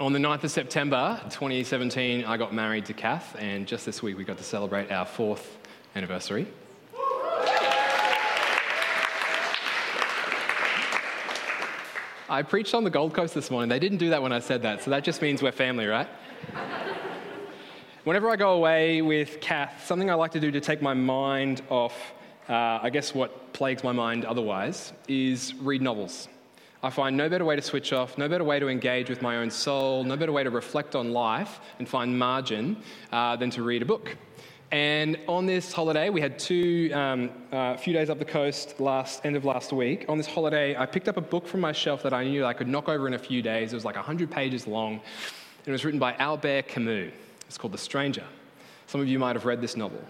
On the 9th of September 2017, I got married to Kath, and just this week we got to celebrate our fourth anniversary. I preached on the Gold Coast this morning. They didn't do that when I said that, so that just means we're family, right? Whenever I go away with Kath, something I like to do to take my mind off, uh, I guess, what plagues my mind otherwise, is read novels. I find no better way to switch off, no better way to engage with my own soul, no better way to reflect on life and find margin uh, than to read a book. And on this holiday, we had two, um, a uh, few days up the coast last end of last week. On this holiday, I picked up a book from my shelf that I knew I could knock over in a few days. It was like 100 pages long, and it was written by Albert Camus. It's called The Stranger. Some of you might have read this novel.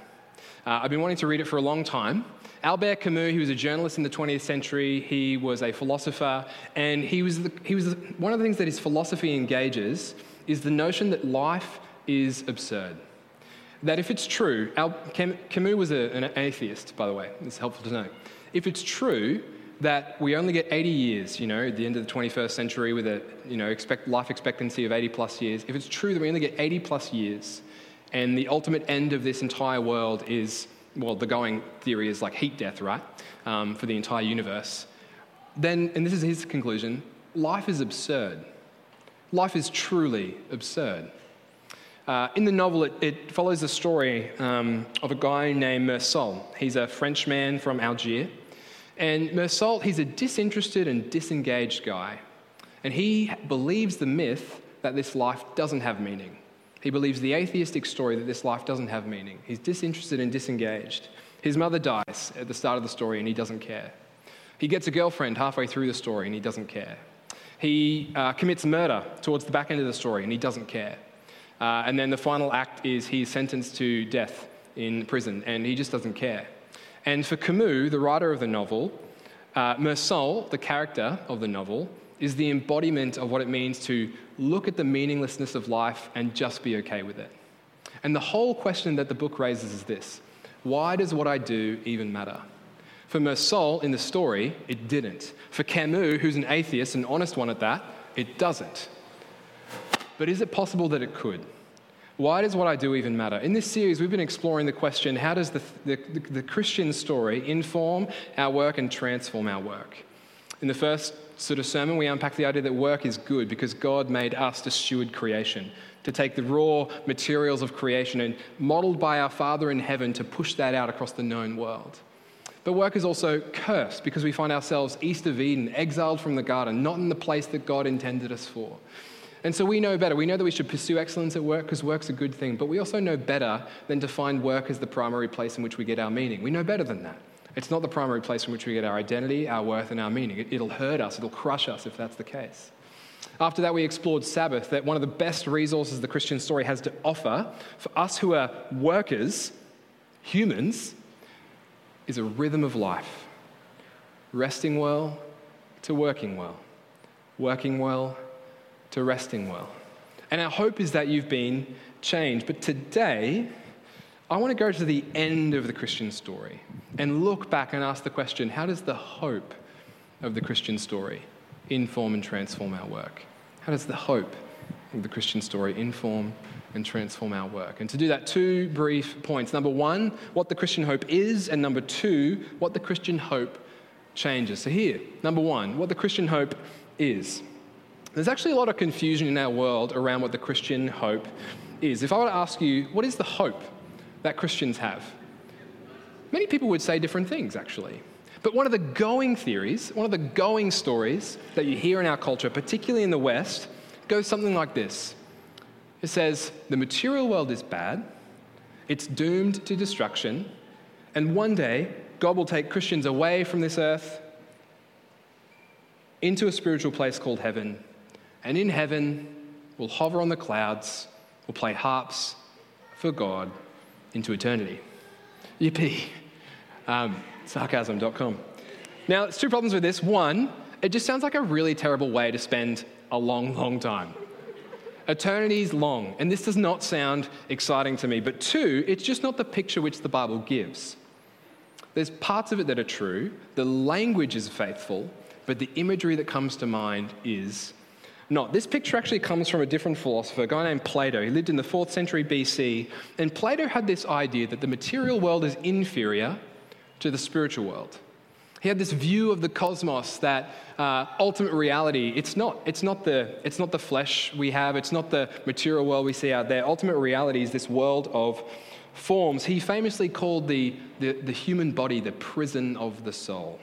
Uh, I've been wanting to read it for a long time. Albert Camus, he was a journalist in the 20th century, he was a philosopher, and he was, the, he was the, one of the things that his philosophy engages is the notion that life is absurd. That if it's true, Al, Camus was a, an atheist, by the way, it's helpful to know. If it's true that we only get 80 years, you know, at the end of the 21st century with a, you know, expect life expectancy of 80 plus years, if it's true that we only get 80 plus years and the ultimate end of this entire world is well, the going theory is like heat death, right? Um, for the entire universe. Then, and this is his conclusion life is absurd. Life is truly absurd. Uh, in the novel, it, it follows the story um, of a guy named Meursault. He's a Frenchman from Algiers. And Meursault, he's a disinterested and disengaged guy. And he believes the myth that this life doesn't have meaning. He believes the atheistic story that this life doesn't have meaning. He's disinterested and disengaged. His mother dies at the start of the story and he doesn't care. He gets a girlfriend halfway through the story and he doesn't care. He uh, commits murder towards the back end of the story and he doesn't care. Uh, and then the final act is he's sentenced to death in prison and he just doesn't care. And for Camus, the writer of the novel, uh, Meursault, the character of the novel, is the embodiment of what it means to look at the meaninglessness of life and just be okay with it. And the whole question that the book raises is this why does what I do even matter? For Meursault in the story, it didn't. For Camus, who's an atheist, an honest one at that, it doesn't. But is it possible that it could? Why does what I do even matter? In this series, we've been exploring the question how does the, the, the Christian story inform our work and transform our work? In the first sort of sermon, we unpack the idea that work is good because God made us to steward creation, to take the raw materials of creation and modeled by our Father in heaven to push that out across the known world. But work is also cursed because we find ourselves east of Eden, exiled from the garden, not in the place that God intended us for. And so we know better. We know that we should pursue excellence at work because work's a good thing, but we also know better than to find work as the primary place in which we get our meaning. We know better than that. It's not the primary place from which we get our identity, our worth, and our meaning. It, will hurt us, it'll crush us if that's the case. After that, we explored Sabbath, that one of the best resources the Christian story has to offer for us who are workers, humans, is a rhythm of life. Resting well to working well, working well to resting well. And our hope is that you've been changed. But today, I want to go to the end of the Christian story and look back and ask the question how does the hope of the Christian story inform and transform our work? How does the hope of the Christian story inform and transform our work? And to do that, two brief points. Number one, what the Christian hope is, and number two, what the Christian hope changes. So, here, number one, what the Christian hope is. There's actually a lot of confusion in our world around what the Christian hope is. If I were to ask you, what is the hope that Christians have? Many people would say different things, actually. But one of the going theories, one of the going stories that you hear in our culture, particularly in the West, goes something like this It says, The material world is bad, it's doomed to destruction, and one day God will take Christians away from this earth into a spiritual place called heaven. And in heaven, we'll hover on the clouds, we'll play harps for God into eternity. Yippee. Um, sarcasm.com. Now, there's two problems with this. One, it just sounds like a really terrible way to spend a long, long time. Eternity is long, and this does not sound exciting to me. But two, it's just not the picture which the Bible gives. There's parts of it that are true, the language is faithful, but the imagery that comes to mind is not. This picture actually comes from a different philosopher, a guy named Plato. He lived in the 4th century BC, and Plato had this idea that the material world is inferior to the spiritual world. He had this view of the cosmos that uh, ultimate reality, it's not, it's, not the, it's not the flesh we have, it's not the material world we see out there. Ultimate reality is this world of forms. He famously called the, the, the human body the prison of the soul.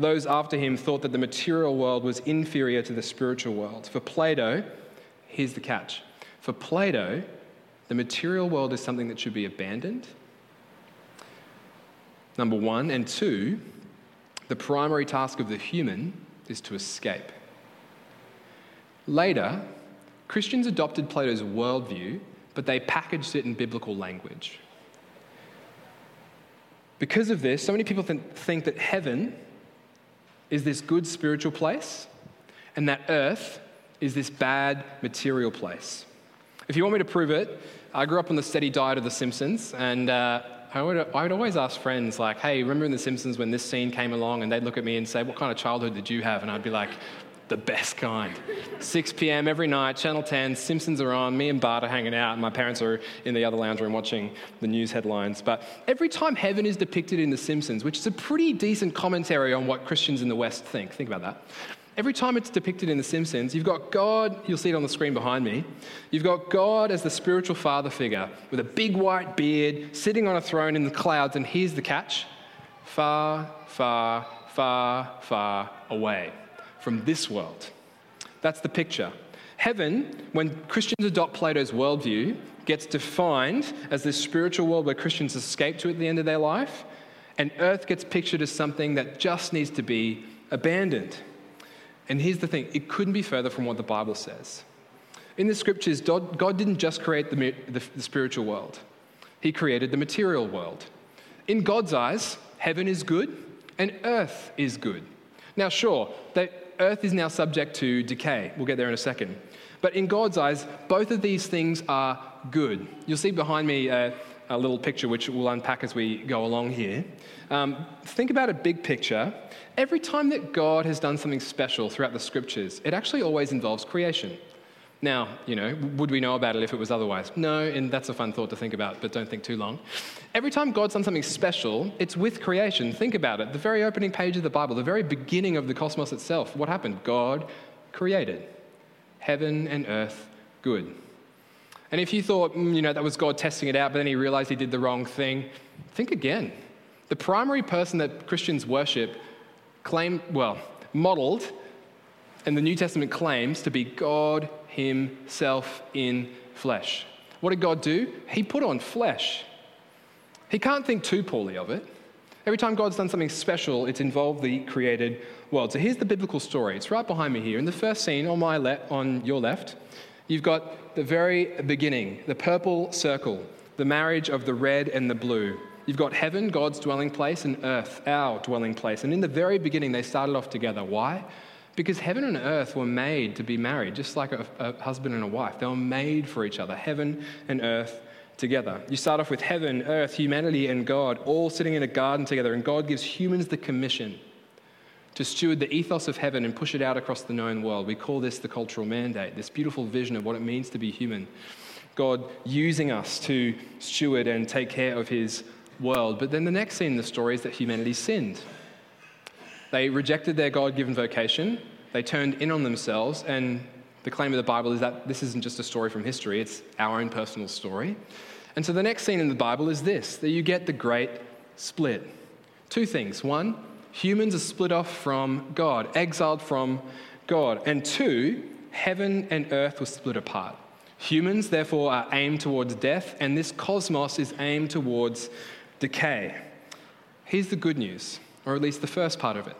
Those after him thought that the material world was inferior to the spiritual world. For Plato, here's the catch for Plato, the material world is something that should be abandoned. Number one. And two, the primary task of the human is to escape. Later, Christians adopted Plato's worldview, but they packaged it in biblical language. Because of this, so many people think that heaven is this good spiritual place and that earth is this bad material place. If you want me to prove it, I grew up on the steady diet of The Simpsons, and uh, I would, I would always ask friends, like, hey, remember in The Simpsons when this scene came along? And they'd look at me and say, what kind of childhood did you have? And I'd be like, the best kind. 6 p.m. every night, Channel 10, Simpsons are on, me and Bart are hanging out, and my parents are in the other lounge room watching the news headlines. But every time heaven is depicted in The Simpsons, which is a pretty decent commentary on what Christians in the West think, think about that. Every time it's depicted in The Simpsons, you've got God, you'll see it on the screen behind me. You've got God as the spiritual father figure with a big white beard, sitting on a throne in the clouds, and here's the catch far, far, far, far away from this world. That's the picture. Heaven, when Christians adopt Plato's worldview, gets defined as this spiritual world where Christians escape to at the end of their life, and earth gets pictured as something that just needs to be abandoned. And here's the thing it couldn't be further from what the Bible says. In the scriptures, God didn't just create the, the, the spiritual world, He created the material world. In God's eyes, heaven is good and earth is good. Now, sure, that earth is now subject to decay. We'll get there in a second. But in God's eyes, both of these things are good. You'll see behind me a, a little picture which we'll unpack as we go along here. Um, think about a big picture every time that God has done something special throughout the scriptures, it actually always involves creation. Now, you know, would we know about it if it was otherwise? No, and that's a fun thought to think about, but don't think too long. Every time God's done something special, it's with creation. Think about it. The very opening page of the Bible, the very beginning of the cosmos itself, what happened? God created heaven and earth good. And if you thought, mm, you know, that was God testing it out, but then he realized he did the wrong thing, think again. The primary person that Christians worship claim, well, modeled, and the New Testament claims to be God Himself in flesh. What did God do? He put on flesh. He can't think too poorly of it. Every time God's done something special, it's involved the created world. So here's the biblical story. It's right behind me here. In the first scene, on my le- on your left, you've got the very beginning, the purple circle, the marriage of the red and the blue. You've got heaven, God's dwelling place, and earth, our dwelling place. And in the very beginning, they started off together. Why? Because heaven and earth were made to be married, just like a, a, husband and a wife. They were made for each other, heaven and earth together. You start off with heaven, earth, humanity, and God all sitting in a garden together, and God gives humans the commission to steward the ethos of heaven and push it out across the known world. We call this the cultural mandate, this beautiful vision of what it means to be human. God using us to steward and take care of his world. But then the next scene in the story is that humanity sinned. They rejected their God given vocation, they turned in on themselves, and the claim of the Bible is that this isn't just a story from history, it's our own personal story. And so the next scene in the Bible is this that you get the great split. Two things. One, humans are split off from God, exiled from God. And two, heaven and earth were split apart. Humans, therefore, are aimed towards death, and this cosmos is aimed towards decay. Here's the good news, or at least the first part of it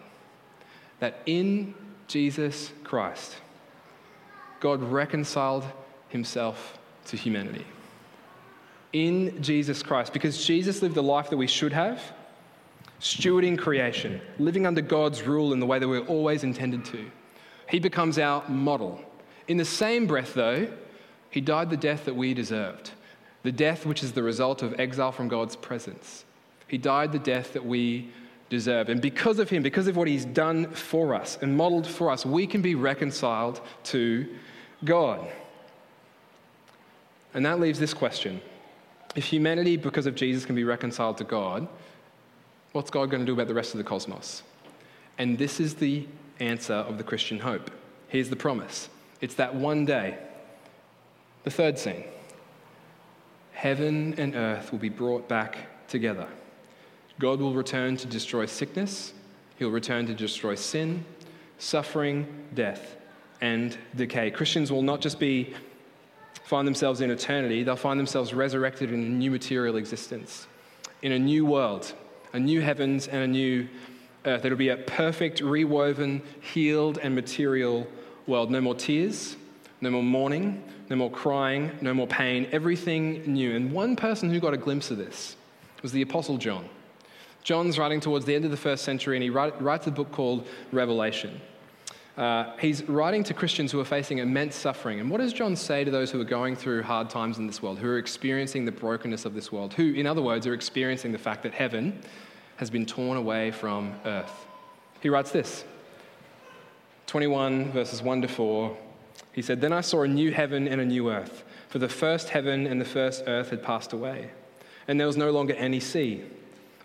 that in Jesus Christ, God reconciled himself to humanity. In Jesus Christ, because Jesus lived the life that we should have, stewarding creation, living under God's rule in the way that we're always intended to. He becomes our model. In the same breath, though, he died the death that we deserved the death which is the result of exile from God's presence. He died the death that we deserve. And because of him, because of what he's done for us and modeled for us, we can be reconciled to God. And that leaves this question If humanity, because of Jesus, can be reconciled to God, what's God going to do about the rest of the cosmos? And this is the answer of the Christian hope. Here's the promise it's that one day, the third scene, heaven and earth will be brought back together. God will return to destroy sickness, He'll return to destroy sin, suffering, death, and decay. Christians will not just be find themselves in eternity, they'll find themselves resurrected in a new material existence, in a new world, a new heavens and a new earth. It'll be a perfect, rewoven, healed, and material world. No more tears, no more mourning, no more crying, no more pain, everything new. And one person who got a glimpse of this was the Apostle John. John's writing towards the end of the first century, and he write, writes a book called Revelation. Uh, he's writing to Christians who are facing immense suffering. And what does John say to those who are going through hard times in this world, who are experiencing the brokenness of this world, who, in other words, are experiencing the fact that heaven has been torn away from earth? He writes this 21, verses 1 to 4. He said, Then I saw a new heaven and a new earth, for the first heaven and the first earth had passed away, and there was no longer any sea.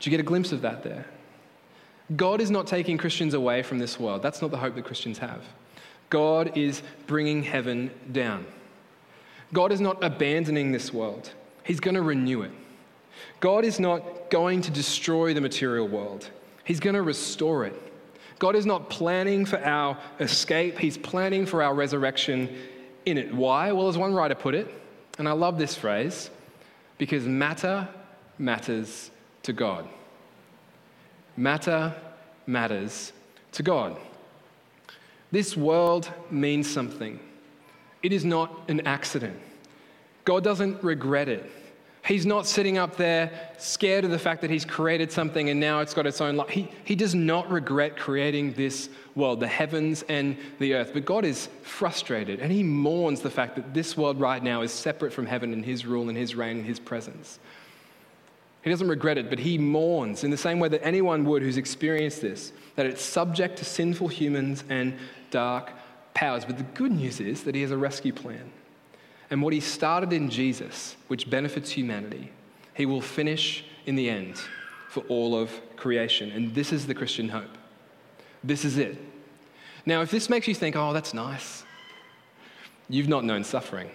Do you get a glimpse of that there? God is not taking Christians away from this world. That's not the hope that Christians have. God is bringing heaven down. God is not abandoning this world, He's going to renew it. God is not going to destroy the material world, He's going to restore it. God is not planning for our escape, He's planning for our resurrection in it. Why? Well, as one writer put it, and I love this phrase, because matter matters to God. Matter matters to God. This world means something. It is not an accident. God doesn't regret it. He's not sitting up there scared of the fact that he's created something and now it's got its own life. He, he does not regret creating this world, the heavens and the earth. But God is frustrated and he mourns the fact that this world right now is separate from heaven and his rule and his reign and his presence. He doesn't regret it, but he mourns in the same way that anyone would who's experienced this, that it's subject to sinful humans and dark powers. But the good news is that he has a rescue plan. And what he started in Jesus, which benefits humanity, he will finish in the end for all of creation. And this is the Christian hope. This is it. Now, if this makes you think, oh, that's nice, you've not known suffering.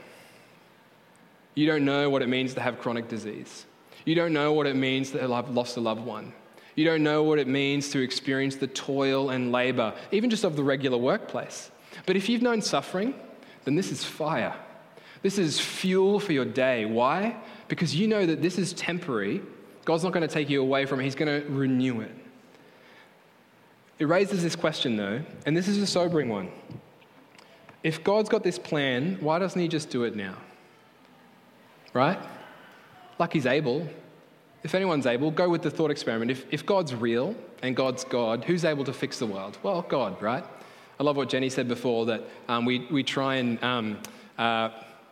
You don't know what it means to have chronic disease. You don't know what it means to have lost a loved one. You don't know what it means to experience the toil and labor, even just of the regular workplace. But if you've known suffering, then this is fire. This is fuel for your day. Why? Because you know that this is temporary. God's not going to take you away from it, He's going to renew it. It raises this question, though, and this is a sobering one. If God's got this plan, why doesn't He just do it now? Right? Like he's able. If anyone's able, go with the thought experiment. If, if God's real and God's God, who's able to fix the world? Well, God, right? I love what Jenny said before that um, we, we try and um, uh,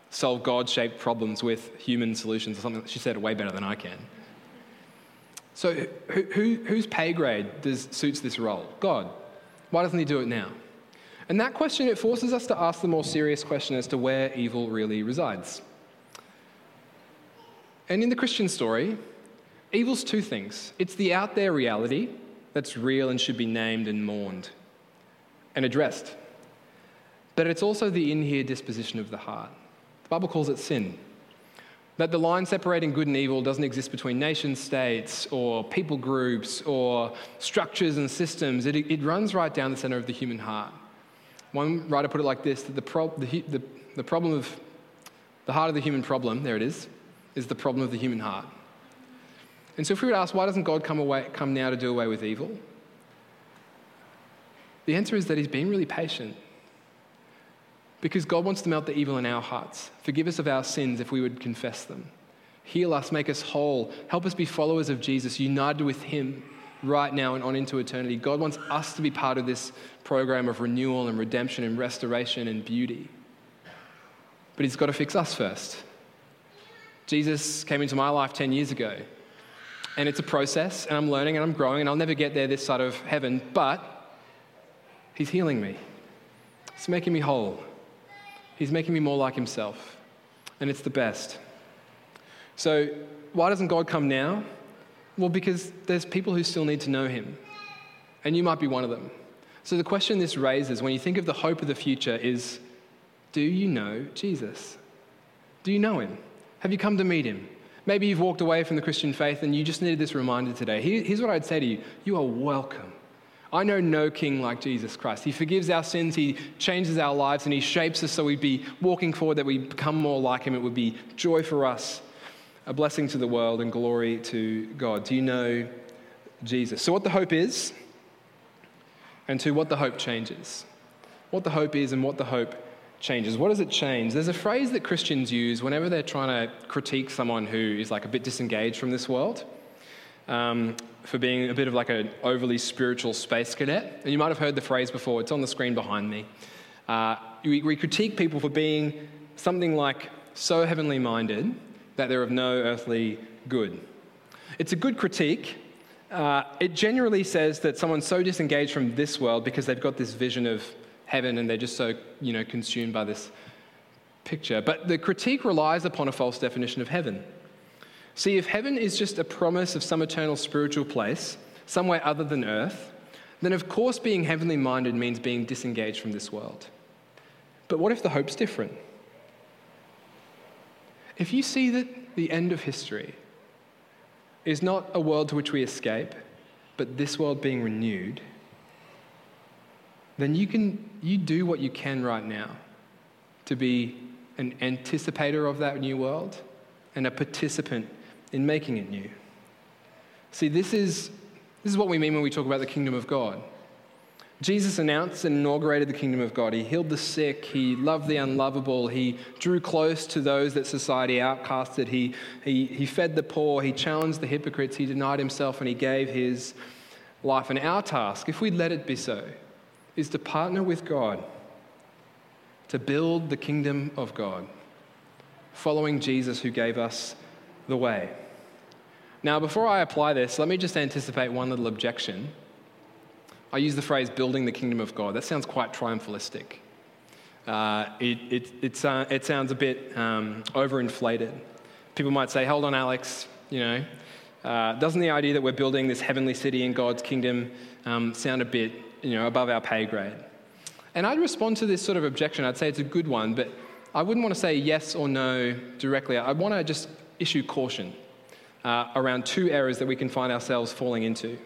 solve God shaped problems with human solutions or something. She said it way better than I can. So, who, who, whose pay grade does, suits this role? God. Why doesn't he do it now? And that question, it forces us to ask the more serious question as to where evil really resides. And in the Christian story, evil's two things it's the out there reality that's real and should be named and mourned and addressed. But it's also the in here disposition of the heart. The Bible calls it sin. That the line separating good and evil doesn't exist between nation states or people groups or structures and systems. It, it runs right down the center of the human heart. One writer put it like this that the, the, the, the problem of the heart of the human problem, there it is, is the problem of the human heart. And so if we would ask, why doesn't God come, away, come now to do away with evil? The answer is that He's been really patient. Because God wants to melt the evil in our hearts, forgive us of our sins if we would confess them, heal us, make us whole, help us be followers of Jesus, united with Him right now and on into eternity. God wants us to be part of this program of renewal and redemption and restoration and beauty. But He's got to fix us first. Jesus came into my life 10 years ago. And it's a process, and I'm learning and I'm growing, and I'll never get there this side of heaven, but He's healing me. He's making me whole. He's making me more like Himself. And it's the best. So, why doesn't God come now? Well, because there's people who still need to know Him. And you might be one of them. So, the question this raises when you think of the hope of the future is do you know Jesus? Do you know Him? Have you come to meet Him? Maybe you've walked away from the Christian faith and you just needed this reminder today. Here's what I'd say to you you are welcome. I know no king like Jesus Christ. He forgives our sins, He changes our lives, and He shapes us so we'd be walking forward, that we become more like Him. It would be joy for us, a blessing to the world, and glory to God. Do you know Jesus? So, what the hope is, and to what the hope changes. What the hope is, and what the hope changes. What does it change? There's a phrase that Christians use whenever they're trying to critique someone who is like a bit disengaged from this world. Um, for being a bit of like an overly spiritual space cadet. And you might have heard the phrase before, it's on the screen behind me. Uh, we, we critique people for being something like so heavenly minded that they're of no earthly good. It's a good critique. Uh, it generally says that someone's so disengaged from this world because they've got this vision of heaven and they're just so you know, consumed by this picture. But the critique relies upon a false definition of heaven. See, if heaven is just a promise of some eternal spiritual place, somewhere other than earth, then of course being heavenly minded means being disengaged from this world. But what if the hope's different? If you see that the end of history is not a world to which we escape, but this world being renewed, then you can you do what you can right now to be an anticipator of that new world and a participant in making it new. See, this is, this is what we mean when we talk about the kingdom of God. Jesus announced and inaugurated the kingdom of God. He healed the sick. He loved the unlovable. He drew close to those that society outcasted. He, he, he fed the poor. He challenged the hypocrites. He denied himself and he gave his life. And our task, if we let it be so, is to partner with God to build the kingdom of God, following Jesus who gave us the way. Now, before I apply this, let me just anticipate one little objection. I use the phrase building the kingdom of God. That sounds quite triumphalistic. Uh, it, it, it, uh, it, sounds a bit um, overinflated. People might say, hold on, Alex, you know, uh, doesn't the idea that we're building this heavenly city in God's kingdom um, sound a bit, you know, above our pay grade? And I'd respond to this sort of objection. I'd say it's a good one, but I wouldn't want to say yes or no directly. I want to just issue caution uh, around two areas that we can find ourselves falling into.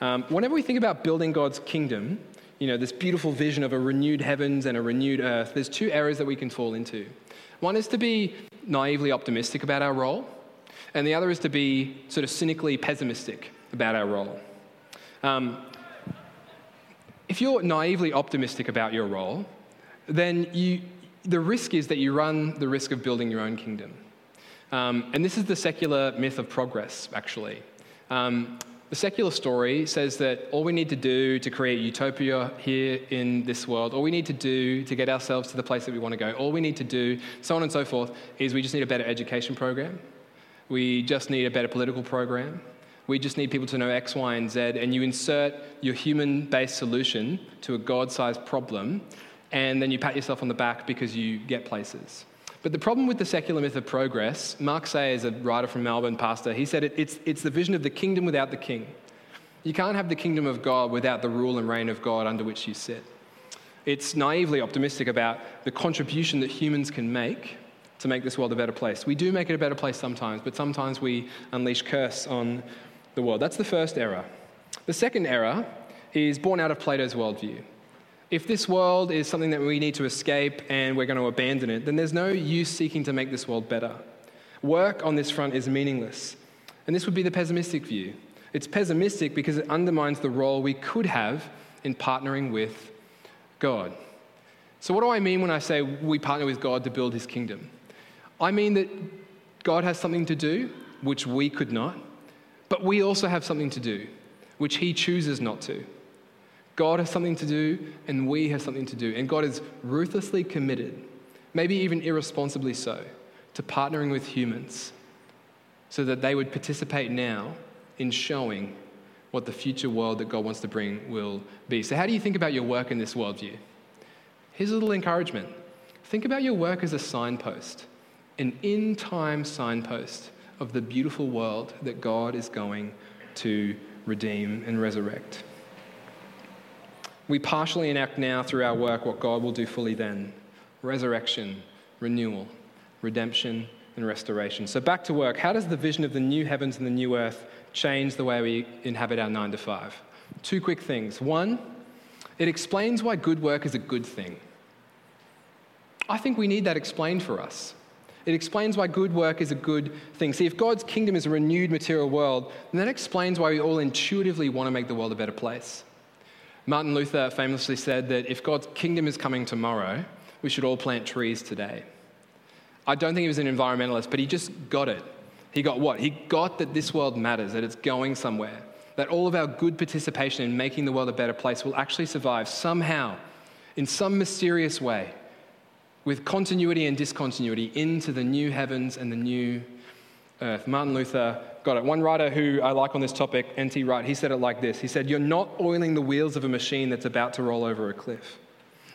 Um, whenever we think about building God's kingdom, you know, this beautiful vision of a renewed heavens and a renewed earth, there's two areas that we can fall into. One is to be naively optimistic about our role, and the other is to be sort of cynically pessimistic about our role. Um, if you're naively optimistic about your role, then you, the risk is that you run the risk of building your own kingdom. Um, and this is the secular myth of progress, actually. Um, the secular story says that all we need to do to create utopia here in this world, all we need to do to get ourselves to the place that we want to go, all we need to do, so on and so forth, is we just need a better education program. We just need a better political program. We just need people to know X, Y, and Z. And you insert your human based solution to a God sized problem, and then you pat yourself on the back because you get places. But the problem with the secular myth of progress, Mark Sayers a writer from Melbourne, pastor, he said it, it's, it's the vision of the kingdom without the king. You can't have the kingdom of God without the rule and reign of God under which you sit. It's naively optimistic about the contribution that humans can make to make this world a better place. We do make it a better place sometimes, but sometimes we unleash curse on the world. That's the first error. The second error is born out of Plato's worldview. If this world is something that we need to escape and we're going to abandon it, then there's no use seeking to make this world better. Work on this front is meaningless. And this would be the pessimistic view. It's pessimistic because it undermines the role we could have in partnering with God. So, what do I mean when I say we partner with God to build his kingdom? I mean that God has something to do which we could not, but we also have something to do which he chooses not to. God has something to do, and we have something to do. And God is ruthlessly committed, maybe even irresponsibly so, to partnering with humans so that they would participate now in showing what the future world that God wants to bring will be. So, how do you think about your work in this worldview? Here's a little encouragement think about your work as a signpost, an in time signpost of the beautiful world that God is going to redeem and resurrect. We partially enact now through our work what God will do fully then resurrection, renewal, redemption, and restoration. So, back to work. How does the vision of the new heavens and the new earth change the way we inhabit our nine to five? Two quick things. One, it explains why good work is a good thing. I think we need that explained for us. It explains why good work is a good thing. See, if God's kingdom is a renewed material world, then that explains why we all intuitively want to make the world a better place. Martin Luther famously said that if God's kingdom is coming tomorrow, we should all plant trees today. I don't think he was an environmentalist, but he just got it. He got what? He got that this world matters, that it's going somewhere, that all of our good participation in making the world a better place will actually survive somehow, in some mysterious way, with continuity and discontinuity into the new heavens and the new earth. Martin Luther got it. One writer who I like on this topic, N.T. Wright, he said it like this He said, You're not oiling the wheels of a machine that's about to roll over a cliff.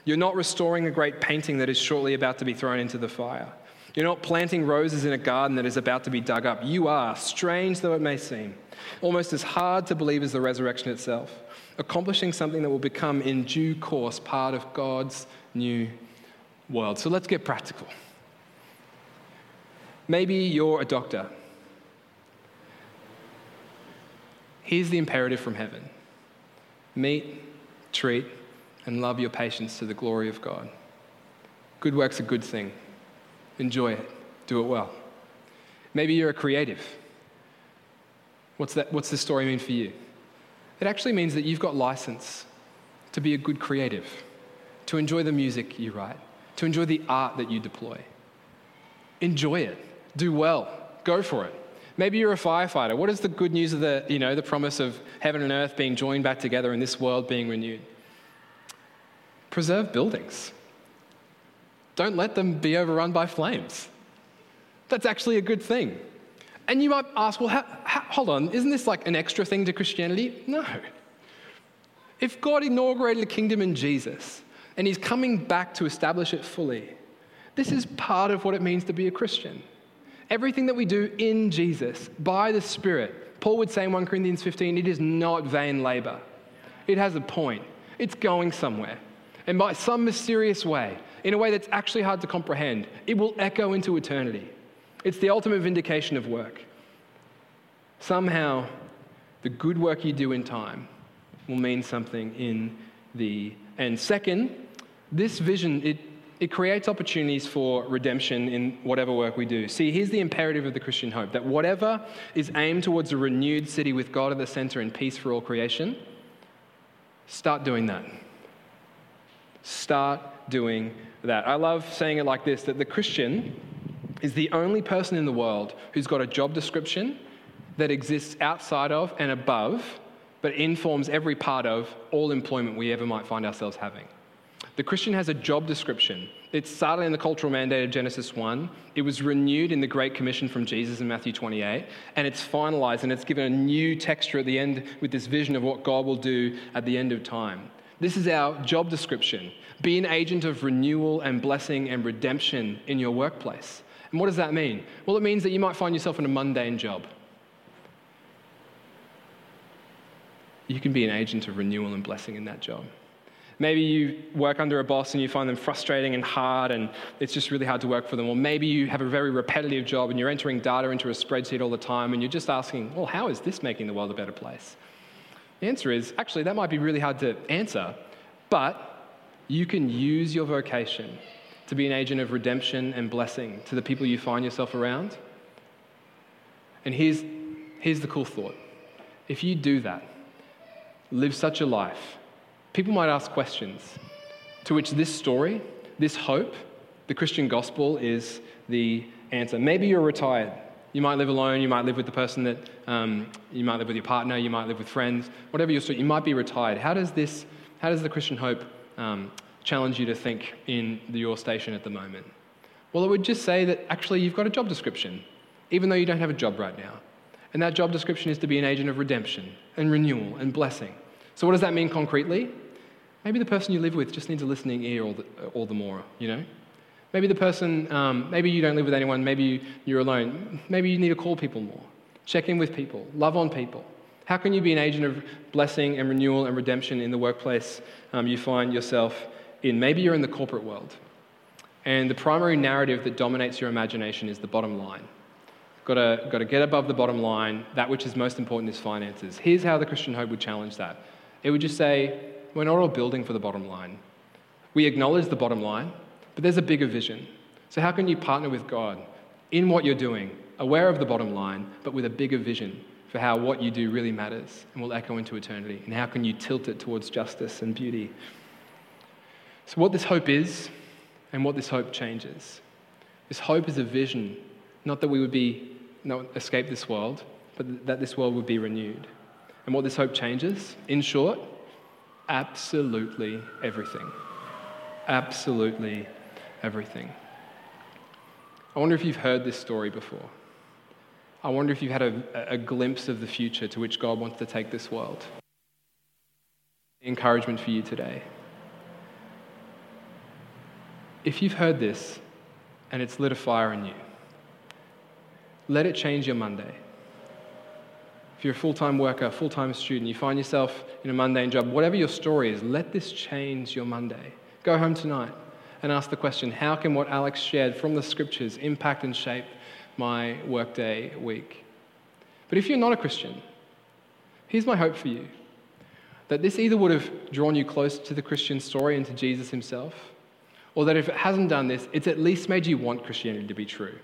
You're not restoring a great painting that is shortly about to be thrown into the fire. You're not planting roses in a garden that is about to be dug up. You are, strange though it may seem, almost as hard to believe as the resurrection itself, accomplishing something that will become in due course part of God's new world. So let's get practical. Maybe you're a doctor Here's the imperative from heaven meet, treat, and love your patients to the glory of God. Good work's a good thing. Enjoy it, do it well. Maybe you're a creative. What's, that, what's this story mean for you? It actually means that you've got license to be a good creative, to enjoy the music you write, to enjoy the art that you deploy. Enjoy it, do well, go for it. Maybe you're a firefighter. What is the good news of the, you know, the promise of heaven and earth being joined back together and this world being renewed? Preserve buildings. Don't let them be overrun by flames. That's actually a good thing. And you might ask, well, hold on, isn't this like an extra thing to Christianity? No. If God inaugurated a kingdom in Jesus and he's coming back to establish it fully, this is part of what it means to be a Christian. Everything that we do in Jesus, by the Spirit, Paul would say in 1 Corinthians 15, it is not vain labor. It has a point, it's going somewhere. And by some mysterious way, in a way that's actually hard to comprehend, it will echo into eternity. It's the ultimate vindication of work. Somehow, the good work you do in time will mean something in the end. Second, this vision, it it creates opportunities for redemption in whatever work we do. See, here's the imperative of the Christian hope that whatever is aimed towards a renewed city with God at the center and peace for all creation, start doing that. Start doing that. I love saying it like this that the Christian is the only person in the world who's got a job description that exists outside of and above, but informs every part of all employment we ever might find ourselves having. The Christian has a job description. It started in the cultural mandate of Genesis 1. It was renewed in the Great Commission from Jesus in Matthew 28. And it's finalized and it's given a new texture at the end with this vision of what God will do at the end of time. This is our job description. Be an agent of renewal and blessing and redemption in your workplace. And what does that mean? Well, it means that you might find yourself in a mundane job. You can be an agent of renewal and blessing in that job. Maybe you work under a boss and you find them frustrating and hard and it's just really hard to work for them. Or maybe you have a very repetitive job and you're entering data into a spreadsheet all the time and you're just asking, well, how is this making the world a better place? The answer is actually, that might be really hard to answer, but you can use your vocation to be an agent of redemption and blessing to the people you find yourself around. And here's, here's the cool thought if you do that, live such a life people might ask questions to which this story, this hope, the Christian gospel is the answer. Maybe you're retired. You might live alone, you might live with the person that, um, you might live with your partner, you might live with friends, whatever your story, you might be retired. How does this, how does the Christian hope um, challenge you to think in your station at the moment? Well, it would just say that actually you've got a job description, even though you don't have a job right now. And that job description is to be an agent of redemption and renewal and blessing. So, what does that mean concretely? Maybe the person you live with just needs a listening ear all the, all the more, you know? Maybe the person, um, maybe you don't live with anyone, maybe you're alone. Maybe you need to call people more, check in with people, love on people. How can you be an agent of blessing and renewal and redemption in the workplace um, you find yourself in? Maybe you're in the corporate world, and the primary narrative that dominates your imagination is the bottom line. Got to, got to get above the bottom line. That which is most important is finances. Here's how the Christian hope would challenge that it would just say, we're not all building for the bottom line. We acknowledge the bottom line, but there's a bigger vision. So, how can you partner with God in what you're doing, aware of the bottom line, but with a bigger vision for how what you do really matters and will echo into eternity? And how can you tilt it towards justice and beauty? So, what this hope is and what this hope changes. This hope is a vision, not that we would be, not escape this world, but that this world would be renewed. And what this hope changes, in short, absolutely everything. Absolutely everything. I wonder if you've heard this story before. I wonder if you've had a, a glimpse of the future to which God wants to take this world. Encouragement for you today. If you've heard this and it's lit a fire in you, let it change your Monday. If you're a full time worker, full time student, you find yourself in a mundane job, whatever your story is, let this change your Monday. Go home tonight and ask the question how can what Alex shared from the scriptures impact and shape my workday week? But if you're not a Christian, here's my hope for you that this either would have drawn you close to the Christian story and to Jesus himself, or that if it hasn't done this, it's at least made you want Christianity to be true.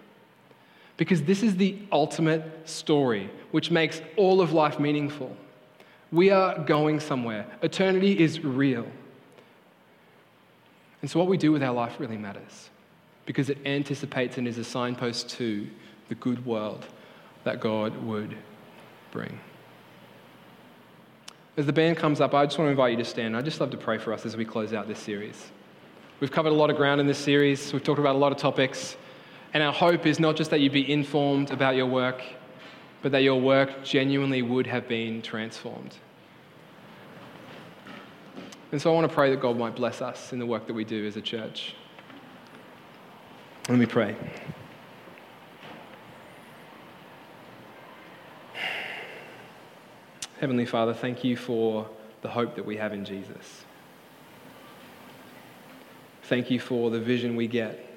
Because this is the ultimate story which makes all of life meaningful. We are going somewhere, eternity is real. And so, what we do with our life really matters because it anticipates and is a signpost to the good world that God would bring. As the band comes up, I just want to invite you to stand. I'd just love to pray for us as we close out this series. We've covered a lot of ground in this series, we've talked about a lot of topics. And our hope is not just that you be informed about your work, but that your work genuinely would have been transformed. And so I want to pray that God might bless us in the work that we do as a church. Let me pray. Heavenly Father, thank you for the hope that we have in Jesus. Thank you for the vision we get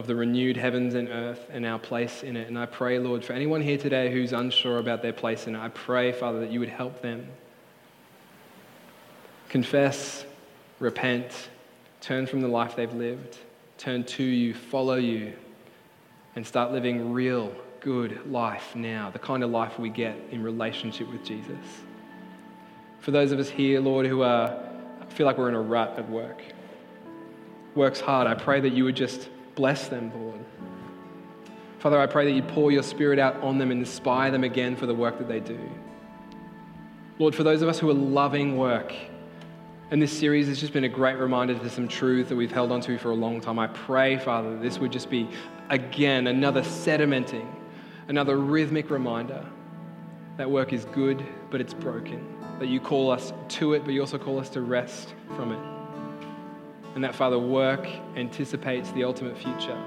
of the renewed heavens and earth and our place in it. And I pray, Lord, for anyone here today who's unsure about their place in it, I pray, Father, that you would help them confess, repent, turn from the life they've lived, turn to you, follow you, and start living real, good life now, the kind of life we get in relationship with Jesus. For those of us here, Lord, who are, feel like we're in a rut at work, works hard, I pray that you would just Bless them, Lord. Father, I pray that you pour your spirit out on them and inspire them again for the work that they do. Lord, for those of us who are loving work, and this series has just been a great reminder to some truth that we've held onto for a long time. I pray, Father, that this would just be, again, another sedimenting, another rhythmic reminder that work is good, but it's broken. That you call us to it, but you also call us to rest from it. And that, Father, work anticipates the ultimate future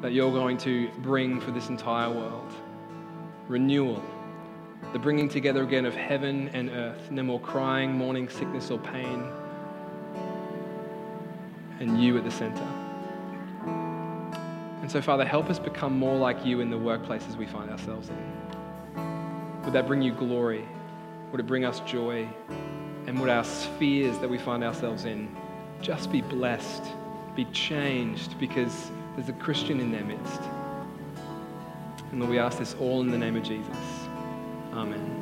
that you're going to bring for this entire world renewal, the bringing together again of heaven and earth, no more crying, mourning, sickness, or pain, and you at the center. And so, Father, help us become more like you in the workplaces we find ourselves in. Would that bring you glory? Would it bring us joy? And would our spheres that we find ourselves in just be blessed, be changed, because there's a Christian in their midst. And Lord, we ask this all in the name of Jesus. Amen.